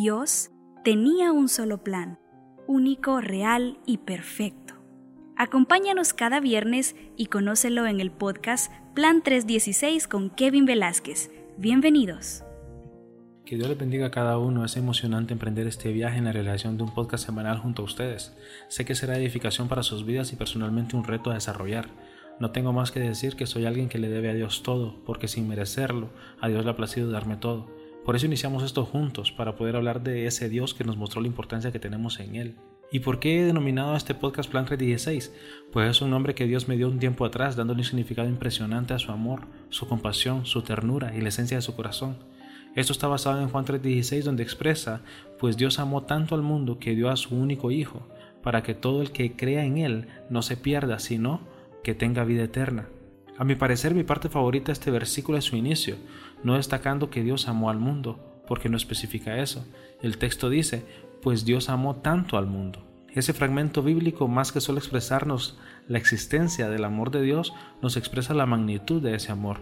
Dios tenía un solo plan, único, real y perfecto. Acompáñanos cada viernes y conócelo en el podcast Plan 316 con Kevin Velázquez. Bienvenidos. Que Dios les bendiga a cada uno. Es emocionante emprender este viaje en la realización de un podcast semanal junto a ustedes. Sé que será edificación para sus vidas y personalmente un reto a desarrollar. No tengo más que decir que soy alguien que le debe a Dios todo, porque sin merecerlo, a Dios le ha placido darme todo. Por eso iniciamos esto juntos, para poder hablar de ese Dios que nos mostró la importancia que tenemos en Él. ¿Y por qué he denominado este podcast Plan 316? Pues es un nombre que Dios me dio un tiempo atrás, dándole un significado impresionante a su amor, su compasión, su ternura y la esencia de su corazón. Esto está basado en Juan 3:16 donde expresa, pues Dios amó tanto al mundo que dio a su único Hijo, para que todo el que crea en Él no se pierda, sino que tenga vida eterna. A mi parecer mi parte favorita de este versículo es su inicio, no destacando que Dios amó al mundo, porque no especifica eso. El texto dice, pues Dios amó tanto al mundo. Ese fragmento bíblico, más que solo expresarnos la existencia del amor de Dios, nos expresa la magnitud de ese amor,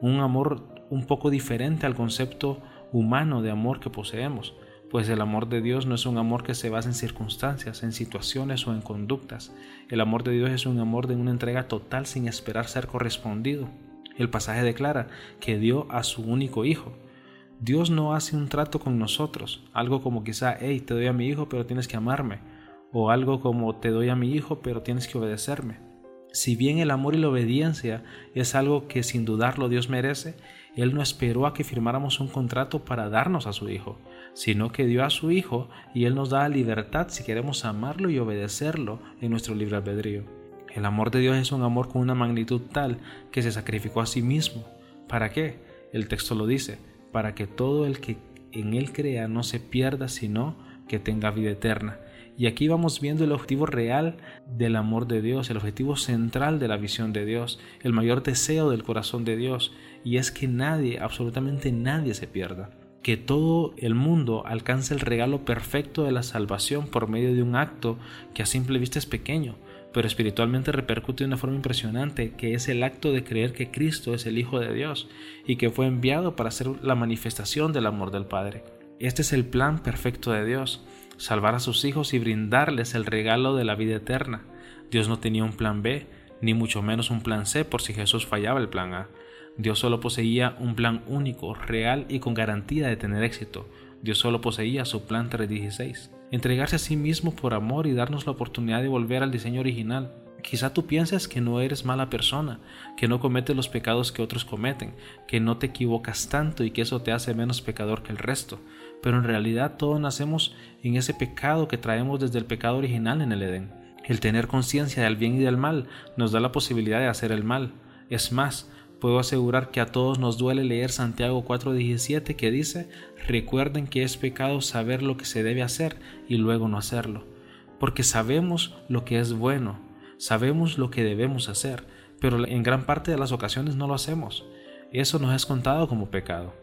un amor un poco diferente al concepto humano de amor que poseemos, pues el amor de Dios no es un amor que se basa en circunstancias, en situaciones o en conductas. El amor de Dios es un amor de una entrega total sin esperar ser correspondido. El pasaje declara que dio a su único hijo. Dios no hace un trato con nosotros, algo como quizá, hey, te doy a mi hijo, pero tienes que amarme, o algo como te doy a mi hijo, pero tienes que obedecerme. Si bien el amor y la obediencia es algo que sin dudarlo Dios merece, Él no esperó a que firmáramos un contrato para darnos a su Hijo, sino que dio a su Hijo y Él nos da libertad si queremos amarlo y obedecerlo en nuestro libre albedrío. El amor de Dios es un amor con una magnitud tal que se sacrificó a sí mismo. ¿Para qué? El texto lo dice, para que todo el que en Él crea no se pierda, sino que tenga vida eterna. Y aquí vamos viendo el objetivo real del amor de Dios, el objetivo central de la visión de Dios, el mayor deseo del corazón de Dios, y es que nadie, absolutamente nadie se pierda que todo el mundo alcance el regalo perfecto de la salvación por medio de un acto que a simple vista es pequeño, pero espiritualmente repercute de una forma impresionante, que es el acto de creer que Cristo es el Hijo de Dios y que fue enviado para ser la manifestación del amor del Padre. Este es el plan perfecto de Dios, salvar a sus hijos y brindarles el regalo de la vida eterna. Dios no tenía un plan B, ni mucho menos un plan C por si Jesús fallaba el plan A. Dios solo poseía un plan único, real y con garantía de tener éxito. Dios solo poseía su plan 316. Entregarse a sí mismo por amor y darnos la oportunidad de volver al diseño original. Quizá tú pienses que no eres mala persona, que no cometes los pecados que otros cometen, que no te equivocas tanto y que eso te hace menos pecador que el resto, pero en realidad todos nacemos en ese pecado que traemos desde el pecado original en el Edén. El tener conciencia del bien y del mal nos da la posibilidad de hacer el mal. Es más, Puedo asegurar que a todos nos duele leer Santiago 4:17 que dice, recuerden que es pecado saber lo que se debe hacer y luego no hacerlo, porque sabemos lo que es bueno, sabemos lo que debemos hacer, pero en gran parte de las ocasiones no lo hacemos. Eso nos es contado como pecado,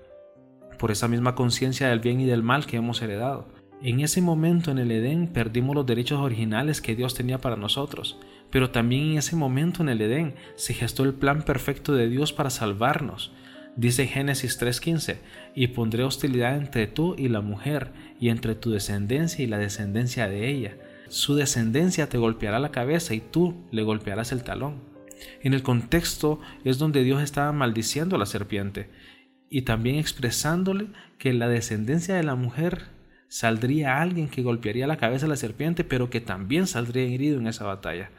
por esa misma conciencia del bien y del mal que hemos heredado. En ese momento en el Edén perdimos los derechos originales que Dios tenía para nosotros, pero también en ese momento en el Edén se gestó el plan perfecto de Dios para salvarnos. Dice Génesis 3:15, y pondré hostilidad entre tú y la mujer, y entre tu descendencia y la descendencia de ella. Su descendencia te golpeará la cabeza y tú le golpearás el talón. En el contexto es donde Dios estaba maldiciendo a la serpiente y también expresándole que la descendencia de la mujer saldría alguien que golpearía la cabeza a la serpiente, pero que también saldría herido en esa batalla.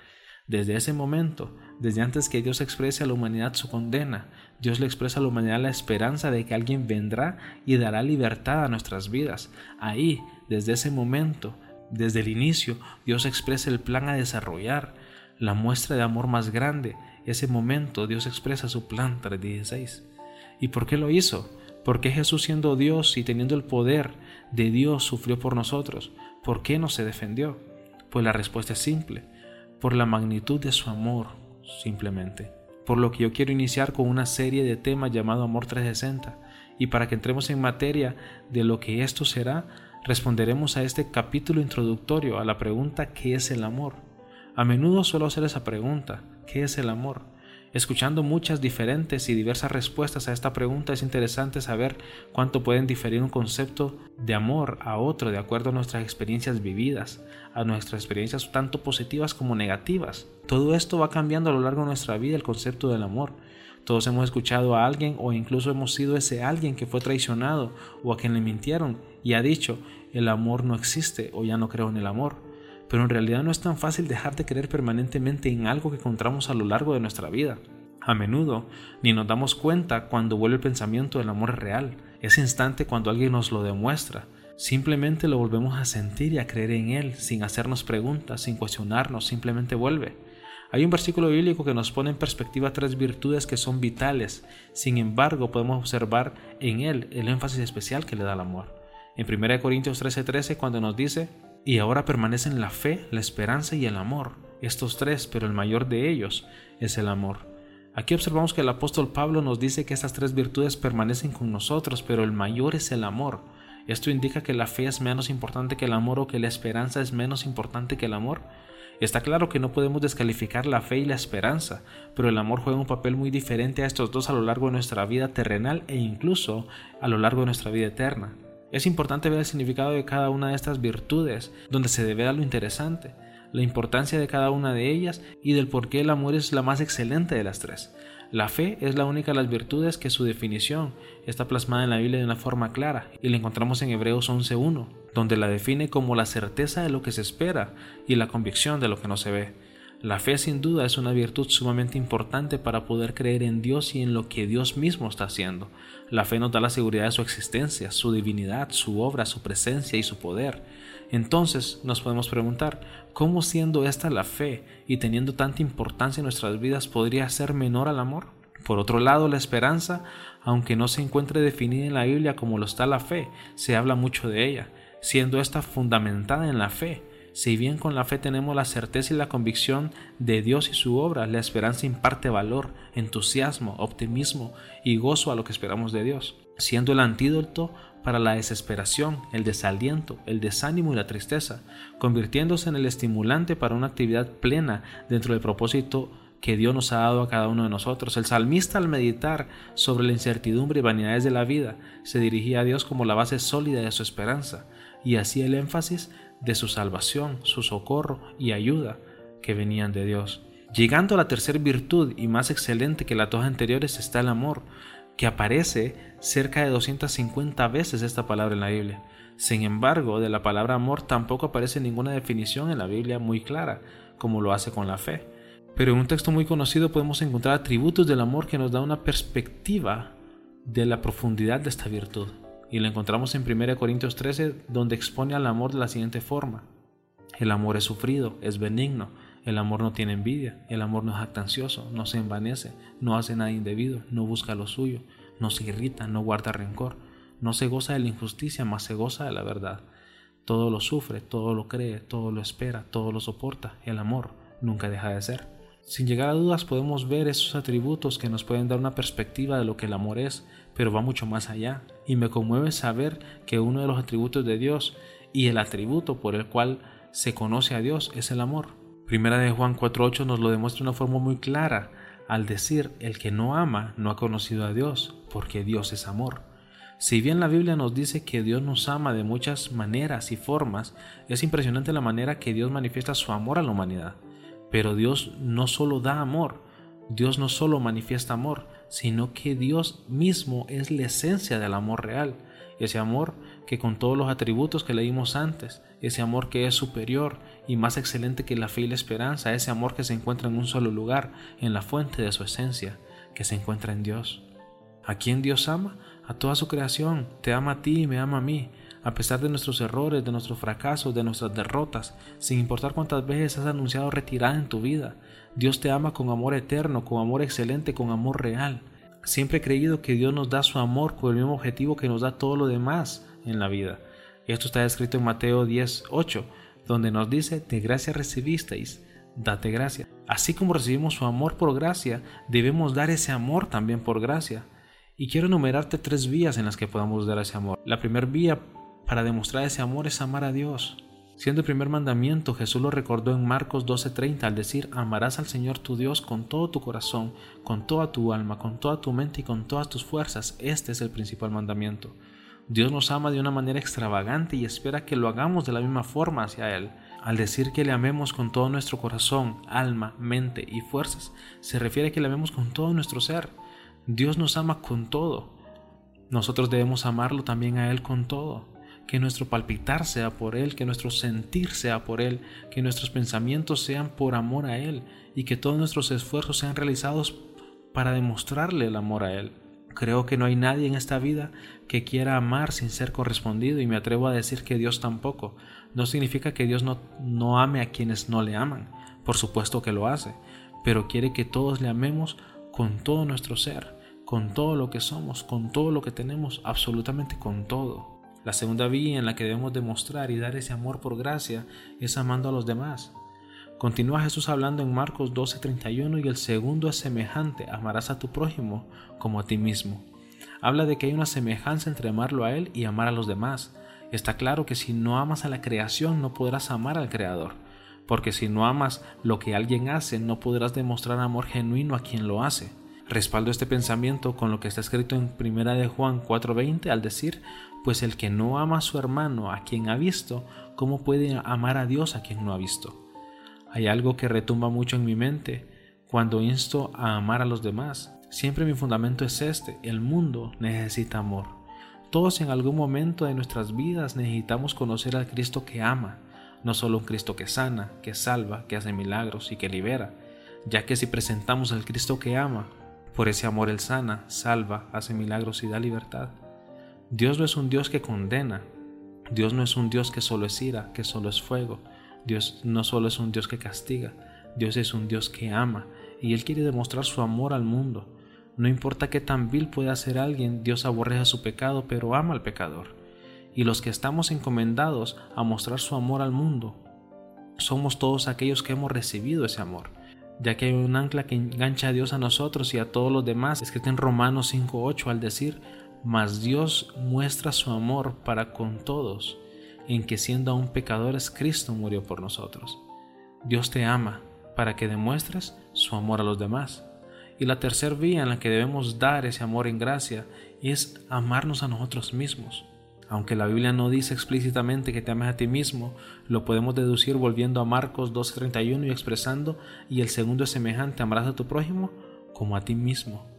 Desde ese momento, desde antes que Dios exprese a la humanidad su condena, Dios le expresa a la humanidad la esperanza de que alguien vendrá y dará libertad a nuestras vidas. Ahí, desde ese momento, desde el inicio, Dios expresa el plan a desarrollar, la muestra de amor más grande. Ese momento Dios expresa su plan 316. ¿Y por qué lo hizo? ¿Por qué Jesús siendo Dios y teniendo el poder de Dios sufrió por nosotros? ¿Por qué no se defendió? Pues la respuesta es simple, por la magnitud de su amor, simplemente. Por lo que yo quiero iniciar con una serie de temas llamado Amor 360, y para que entremos en materia de lo que esto será, responderemos a este capítulo introductorio a la pregunta ¿qué es el amor? A menudo suelo hacer esa pregunta, ¿qué es el amor? Escuchando muchas diferentes y diversas respuestas a esta pregunta es interesante saber cuánto pueden diferir un concepto de amor a otro de acuerdo a nuestras experiencias vividas, a nuestras experiencias tanto positivas como negativas. Todo esto va cambiando a lo largo de nuestra vida el concepto del amor. Todos hemos escuchado a alguien o incluso hemos sido ese alguien que fue traicionado o a quien le mintieron y ha dicho el amor no existe o ya no creo en el amor pero en realidad no es tan fácil dejar de creer permanentemente en algo que encontramos a lo largo de nuestra vida. A menudo ni nos damos cuenta cuando vuelve el pensamiento del amor real, ese instante cuando alguien nos lo demuestra. Simplemente lo volvemos a sentir y a creer en él, sin hacernos preguntas, sin cuestionarnos, simplemente vuelve. Hay un versículo bíblico que nos pone en perspectiva tres virtudes que son vitales, sin embargo podemos observar en él el énfasis especial que le da el amor. En 1 Corintios 13:13 cuando nos dice, y ahora permanecen la fe, la esperanza y el amor. Estos tres, pero el mayor de ellos es el amor. Aquí observamos que el apóstol Pablo nos dice que estas tres virtudes permanecen con nosotros, pero el mayor es el amor. ¿Esto indica que la fe es menos importante que el amor o que la esperanza es menos importante que el amor? Está claro que no podemos descalificar la fe y la esperanza, pero el amor juega un papel muy diferente a estos dos a lo largo de nuestra vida terrenal e incluso a lo largo de nuestra vida eterna. Es importante ver el significado de cada una de estas virtudes, donde se debe a lo interesante, la importancia de cada una de ellas y del por qué el amor es la más excelente de las tres. La fe es la única de las virtudes que su definición está plasmada en la Biblia de una forma clara y la encontramos en Hebreos 11.1, donde la define como la certeza de lo que se espera y la convicción de lo que no se ve. La fe sin duda es una virtud sumamente importante para poder creer en Dios y en lo que Dios mismo está haciendo. La fe nos da la seguridad de su existencia, su divinidad, su obra, su presencia y su poder. Entonces nos podemos preguntar, ¿cómo siendo esta la fe y teniendo tanta importancia en nuestras vidas podría ser menor al amor? Por otro lado, la esperanza, aunque no se encuentre definida en la Biblia como lo está la fe, se habla mucho de ella, siendo esta fundamentada en la fe si bien con la fe tenemos la certeza y la convicción de Dios y su obra, la esperanza imparte valor, entusiasmo, optimismo y gozo a lo que esperamos de Dios, siendo el antídoto para la desesperación, el desaliento, el desánimo y la tristeza, convirtiéndose en el estimulante para una actividad plena dentro del propósito que Dios nos ha dado a cada uno de nosotros. El salmista al meditar sobre la incertidumbre y vanidades de la vida se dirigía a Dios como la base sólida de su esperanza y hacía el énfasis de su salvación, su socorro y ayuda que venían de Dios. Llegando a la tercera virtud y más excelente que las dos anteriores está el amor, que aparece cerca de 250 veces esta palabra en la Biblia. Sin embargo, de la palabra amor tampoco aparece ninguna definición en la Biblia muy clara, como lo hace con la fe. Pero en un texto muy conocido podemos encontrar atributos del amor que nos da una perspectiva de la profundidad de esta virtud y lo encontramos en 1 Corintios 13 donde expone al amor de la siguiente forma. El amor es sufrido, es benigno, el amor no tiene envidia, el amor no es actancioso, no se envanece, no hace nada indebido, no busca lo suyo, no se irrita, no guarda rencor, no se goza de la injusticia, más se goza de la verdad. Todo lo sufre, todo lo cree, todo lo espera, todo lo soporta. El amor nunca deja de ser. Sin llegar a dudas podemos ver esos atributos que nos pueden dar una perspectiva de lo que el amor es, pero va mucho más allá. Y me conmueve saber que uno de los atributos de Dios y el atributo por el cual se conoce a Dios es el amor. Primera de Juan 4.8 nos lo demuestra de una forma muy clara al decir el que no ama no ha conocido a Dios, porque Dios es amor. Si bien la Biblia nos dice que Dios nos ama de muchas maneras y formas, es impresionante la manera que Dios manifiesta su amor a la humanidad. Pero Dios no solo da amor, Dios no solo manifiesta amor, sino que Dios mismo es la esencia del amor real. Ese amor que con todos los atributos que leímos antes, ese amor que es superior y más excelente que la fe y la esperanza, ese amor que se encuentra en un solo lugar, en la fuente de su esencia, que se encuentra en Dios. ¿A quién Dios ama? A toda su creación. Te ama a ti y me ama a mí a pesar de nuestros errores, de nuestros fracasos, de nuestras derrotas, sin importar cuántas veces has anunciado retirada en tu vida. Dios te ama con amor eterno, con amor excelente, con amor real. Siempre he creído que Dios nos da su amor con el mismo objetivo que nos da todo lo demás en la vida. Esto está escrito en Mateo 10, 8, donde nos dice, de gracia recibisteis, date gracia. Así como recibimos su amor por gracia, debemos dar ese amor también por gracia. Y quiero enumerarte tres vías en las que podamos dar ese amor. La primera vía para demostrar ese amor es amar a Dios. Siendo el primer mandamiento, Jesús lo recordó en Marcos 12:30 al decir, amarás al Señor tu Dios con todo tu corazón, con toda tu alma, con toda tu mente y con todas tus fuerzas. Este es el principal mandamiento. Dios nos ama de una manera extravagante y espera que lo hagamos de la misma forma hacia Él. Al decir que le amemos con todo nuestro corazón, alma, mente y fuerzas, se refiere a que le amemos con todo nuestro ser. Dios nos ama con todo. Nosotros debemos amarlo también a Él con todo que nuestro palpitar sea por Él, que nuestro sentir sea por Él, que nuestros pensamientos sean por amor a Él y que todos nuestros esfuerzos sean realizados para demostrarle el amor a Él. Creo que no hay nadie en esta vida que quiera amar sin ser correspondido y me atrevo a decir que Dios tampoco. No significa que Dios no, no ame a quienes no le aman, por supuesto que lo hace, pero quiere que todos le amemos con todo nuestro ser, con todo lo que somos, con todo lo que tenemos, absolutamente con todo. La segunda vía en la que debemos demostrar y dar ese amor por gracia es amando a los demás. Continúa Jesús hablando en Marcos 12:31 y el segundo es semejante, amarás a tu prójimo como a ti mismo. Habla de que hay una semejanza entre amarlo a Él y amar a los demás. Está claro que si no amas a la creación no podrás amar al Creador, porque si no amas lo que alguien hace no podrás demostrar amor genuino a quien lo hace. Respaldo este pensamiento con lo que está escrito en 1 de Juan 4:20 al decir, pues el que no ama a su hermano a quien ha visto, ¿cómo puede amar a Dios a quien no ha visto? Hay algo que retumba mucho en mi mente cuando insto a amar a los demás. Siempre mi fundamento es este, el mundo necesita amor. Todos en algún momento de nuestras vidas necesitamos conocer al Cristo que ama, no solo un Cristo que sana, que salva, que hace milagros y que libera, ya que si presentamos al Cristo que ama, por ese amor Él sana, salva, hace milagros y da libertad. Dios no es un Dios que condena. Dios no es un Dios que solo es ira, que solo es fuego. Dios no solo es un Dios que castiga. Dios es un Dios que ama y Él quiere demostrar su amor al mundo. No importa qué tan vil pueda ser alguien, Dios aborrece su pecado, pero ama al pecador. Y los que estamos encomendados a mostrar su amor al mundo, somos todos aquellos que hemos recibido ese amor, ya que hay un ancla que engancha a Dios a nosotros y a todos los demás, escrito en Romanos 5.8 al decir, mas Dios muestra su amor para con todos, en que siendo aún pecadores Cristo murió por nosotros. Dios te ama para que demuestres su amor a los demás. Y la tercera vía en la que debemos dar ese amor en gracia es amarnos a nosotros mismos. Aunque la Biblia no dice explícitamente que te ames a ti mismo, lo podemos deducir volviendo a Marcos 12:31 y expresando, y el segundo es semejante, amarás a tu prójimo como a ti mismo.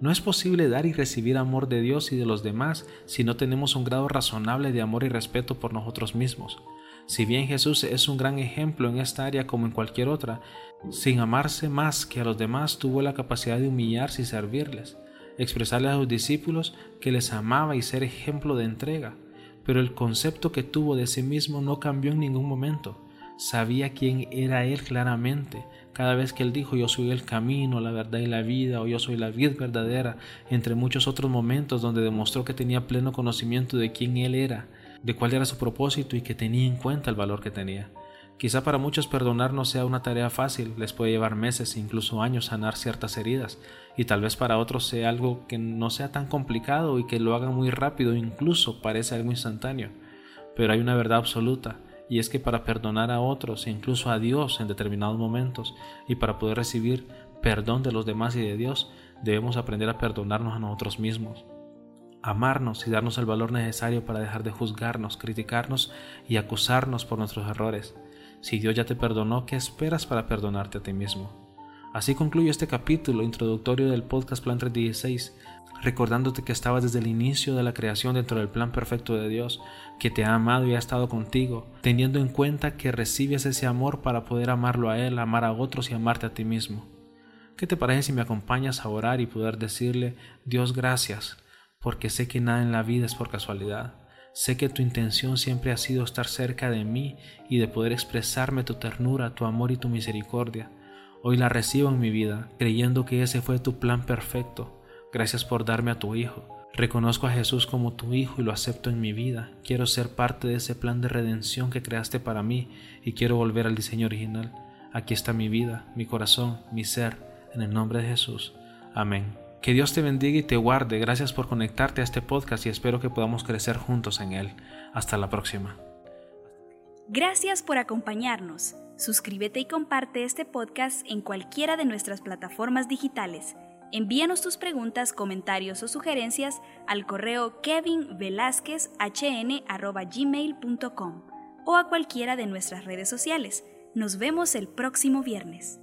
No es posible dar y recibir amor de Dios y de los demás si no tenemos un grado razonable de amor y respeto por nosotros mismos. Si bien Jesús es un gran ejemplo en esta área como en cualquier otra, sin amarse más que a los demás tuvo la capacidad de humillarse y servirles, expresarle a sus discípulos que les amaba y ser ejemplo de entrega. Pero el concepto que tuvo de sí mismo no cambió en ningún momento. Sabía quién era Él claramente, cada vez que él dijo yo soy el camino, la verdad y la vida, o yo soy la vida verdadera, entre muchos otros momentos donde demostró que tenía pleno conocimiento de quién él era, de cuál era su propósito y que tenía en cuenta el valor que tenía. Quizá para muchos perdonar no sea una tarea fácil, les puede llevar meses, incluso años sanar ciertas heridas, y tal vez para otros sea algo que no sea tan complicado y que lo hagan muy rápido, incluso parece algo instantáneo. Pero hay una verdad absoluta, y es que para perdonar a otros e incluso a Dios en determinados momentos y para poder recibir perdón de los demás y de Dios, debemos aprender a perdonarnos a nosotros mismos, amarnos y darnos el valor necesario para dejar de juzgarnos, criticarnos y acusarnos por nuestros errores. Si Dios ya te perdonó, ¿qué esperas para perdonarte a ti mismo? Así concluye este capítulo introductorio del podcast Plan 316 recordándote que estabas desde el inicio de la creación dentro del plan perfecto de Dios, que te ha amado y ha estado contigo, teniendo en cuenta que recibes ese amor para poder amarlo a Él, amar a otros y amarte a ti mismo. ¿Qué te parece si me acompañas a orar y poder decirle, Dios gracias, porque sé que nada en la vida es por casualidad? Sé que tu intención siempre ha sido estar cerca de mí y de poder expresarme tu ternura, tu amor y tu misericordia. Hoy la recibo en mi vida, creyendo que ese fue tu plan perfecto Gracias por darme a tu Hijo. Reconozco a Jesús como tu Hijo y lo acepto en mi vida. Quiero ser parte de ese plan de redención que creaste para mí y quiero volver al diseño original. Aquí está mi vida, mi corazón, mi ser, en el nombre de Jesús. Amén. Que Dios te bendiga y te guarde. Gracias por conectarte a este podcast y espero que podamos crecer juntos en él. Hasta la próxima. Gracias por acompañarnos. Suscríbete y comparte este podcast en cualquiera de nuestras plataformas digitales. Envíanos tus preguntas, comentarios o sugerencias al correo kevinvelázquezhn.gmail.com o a cualquiera de nuestras redes sociales. Nos vemos el próximo viernes.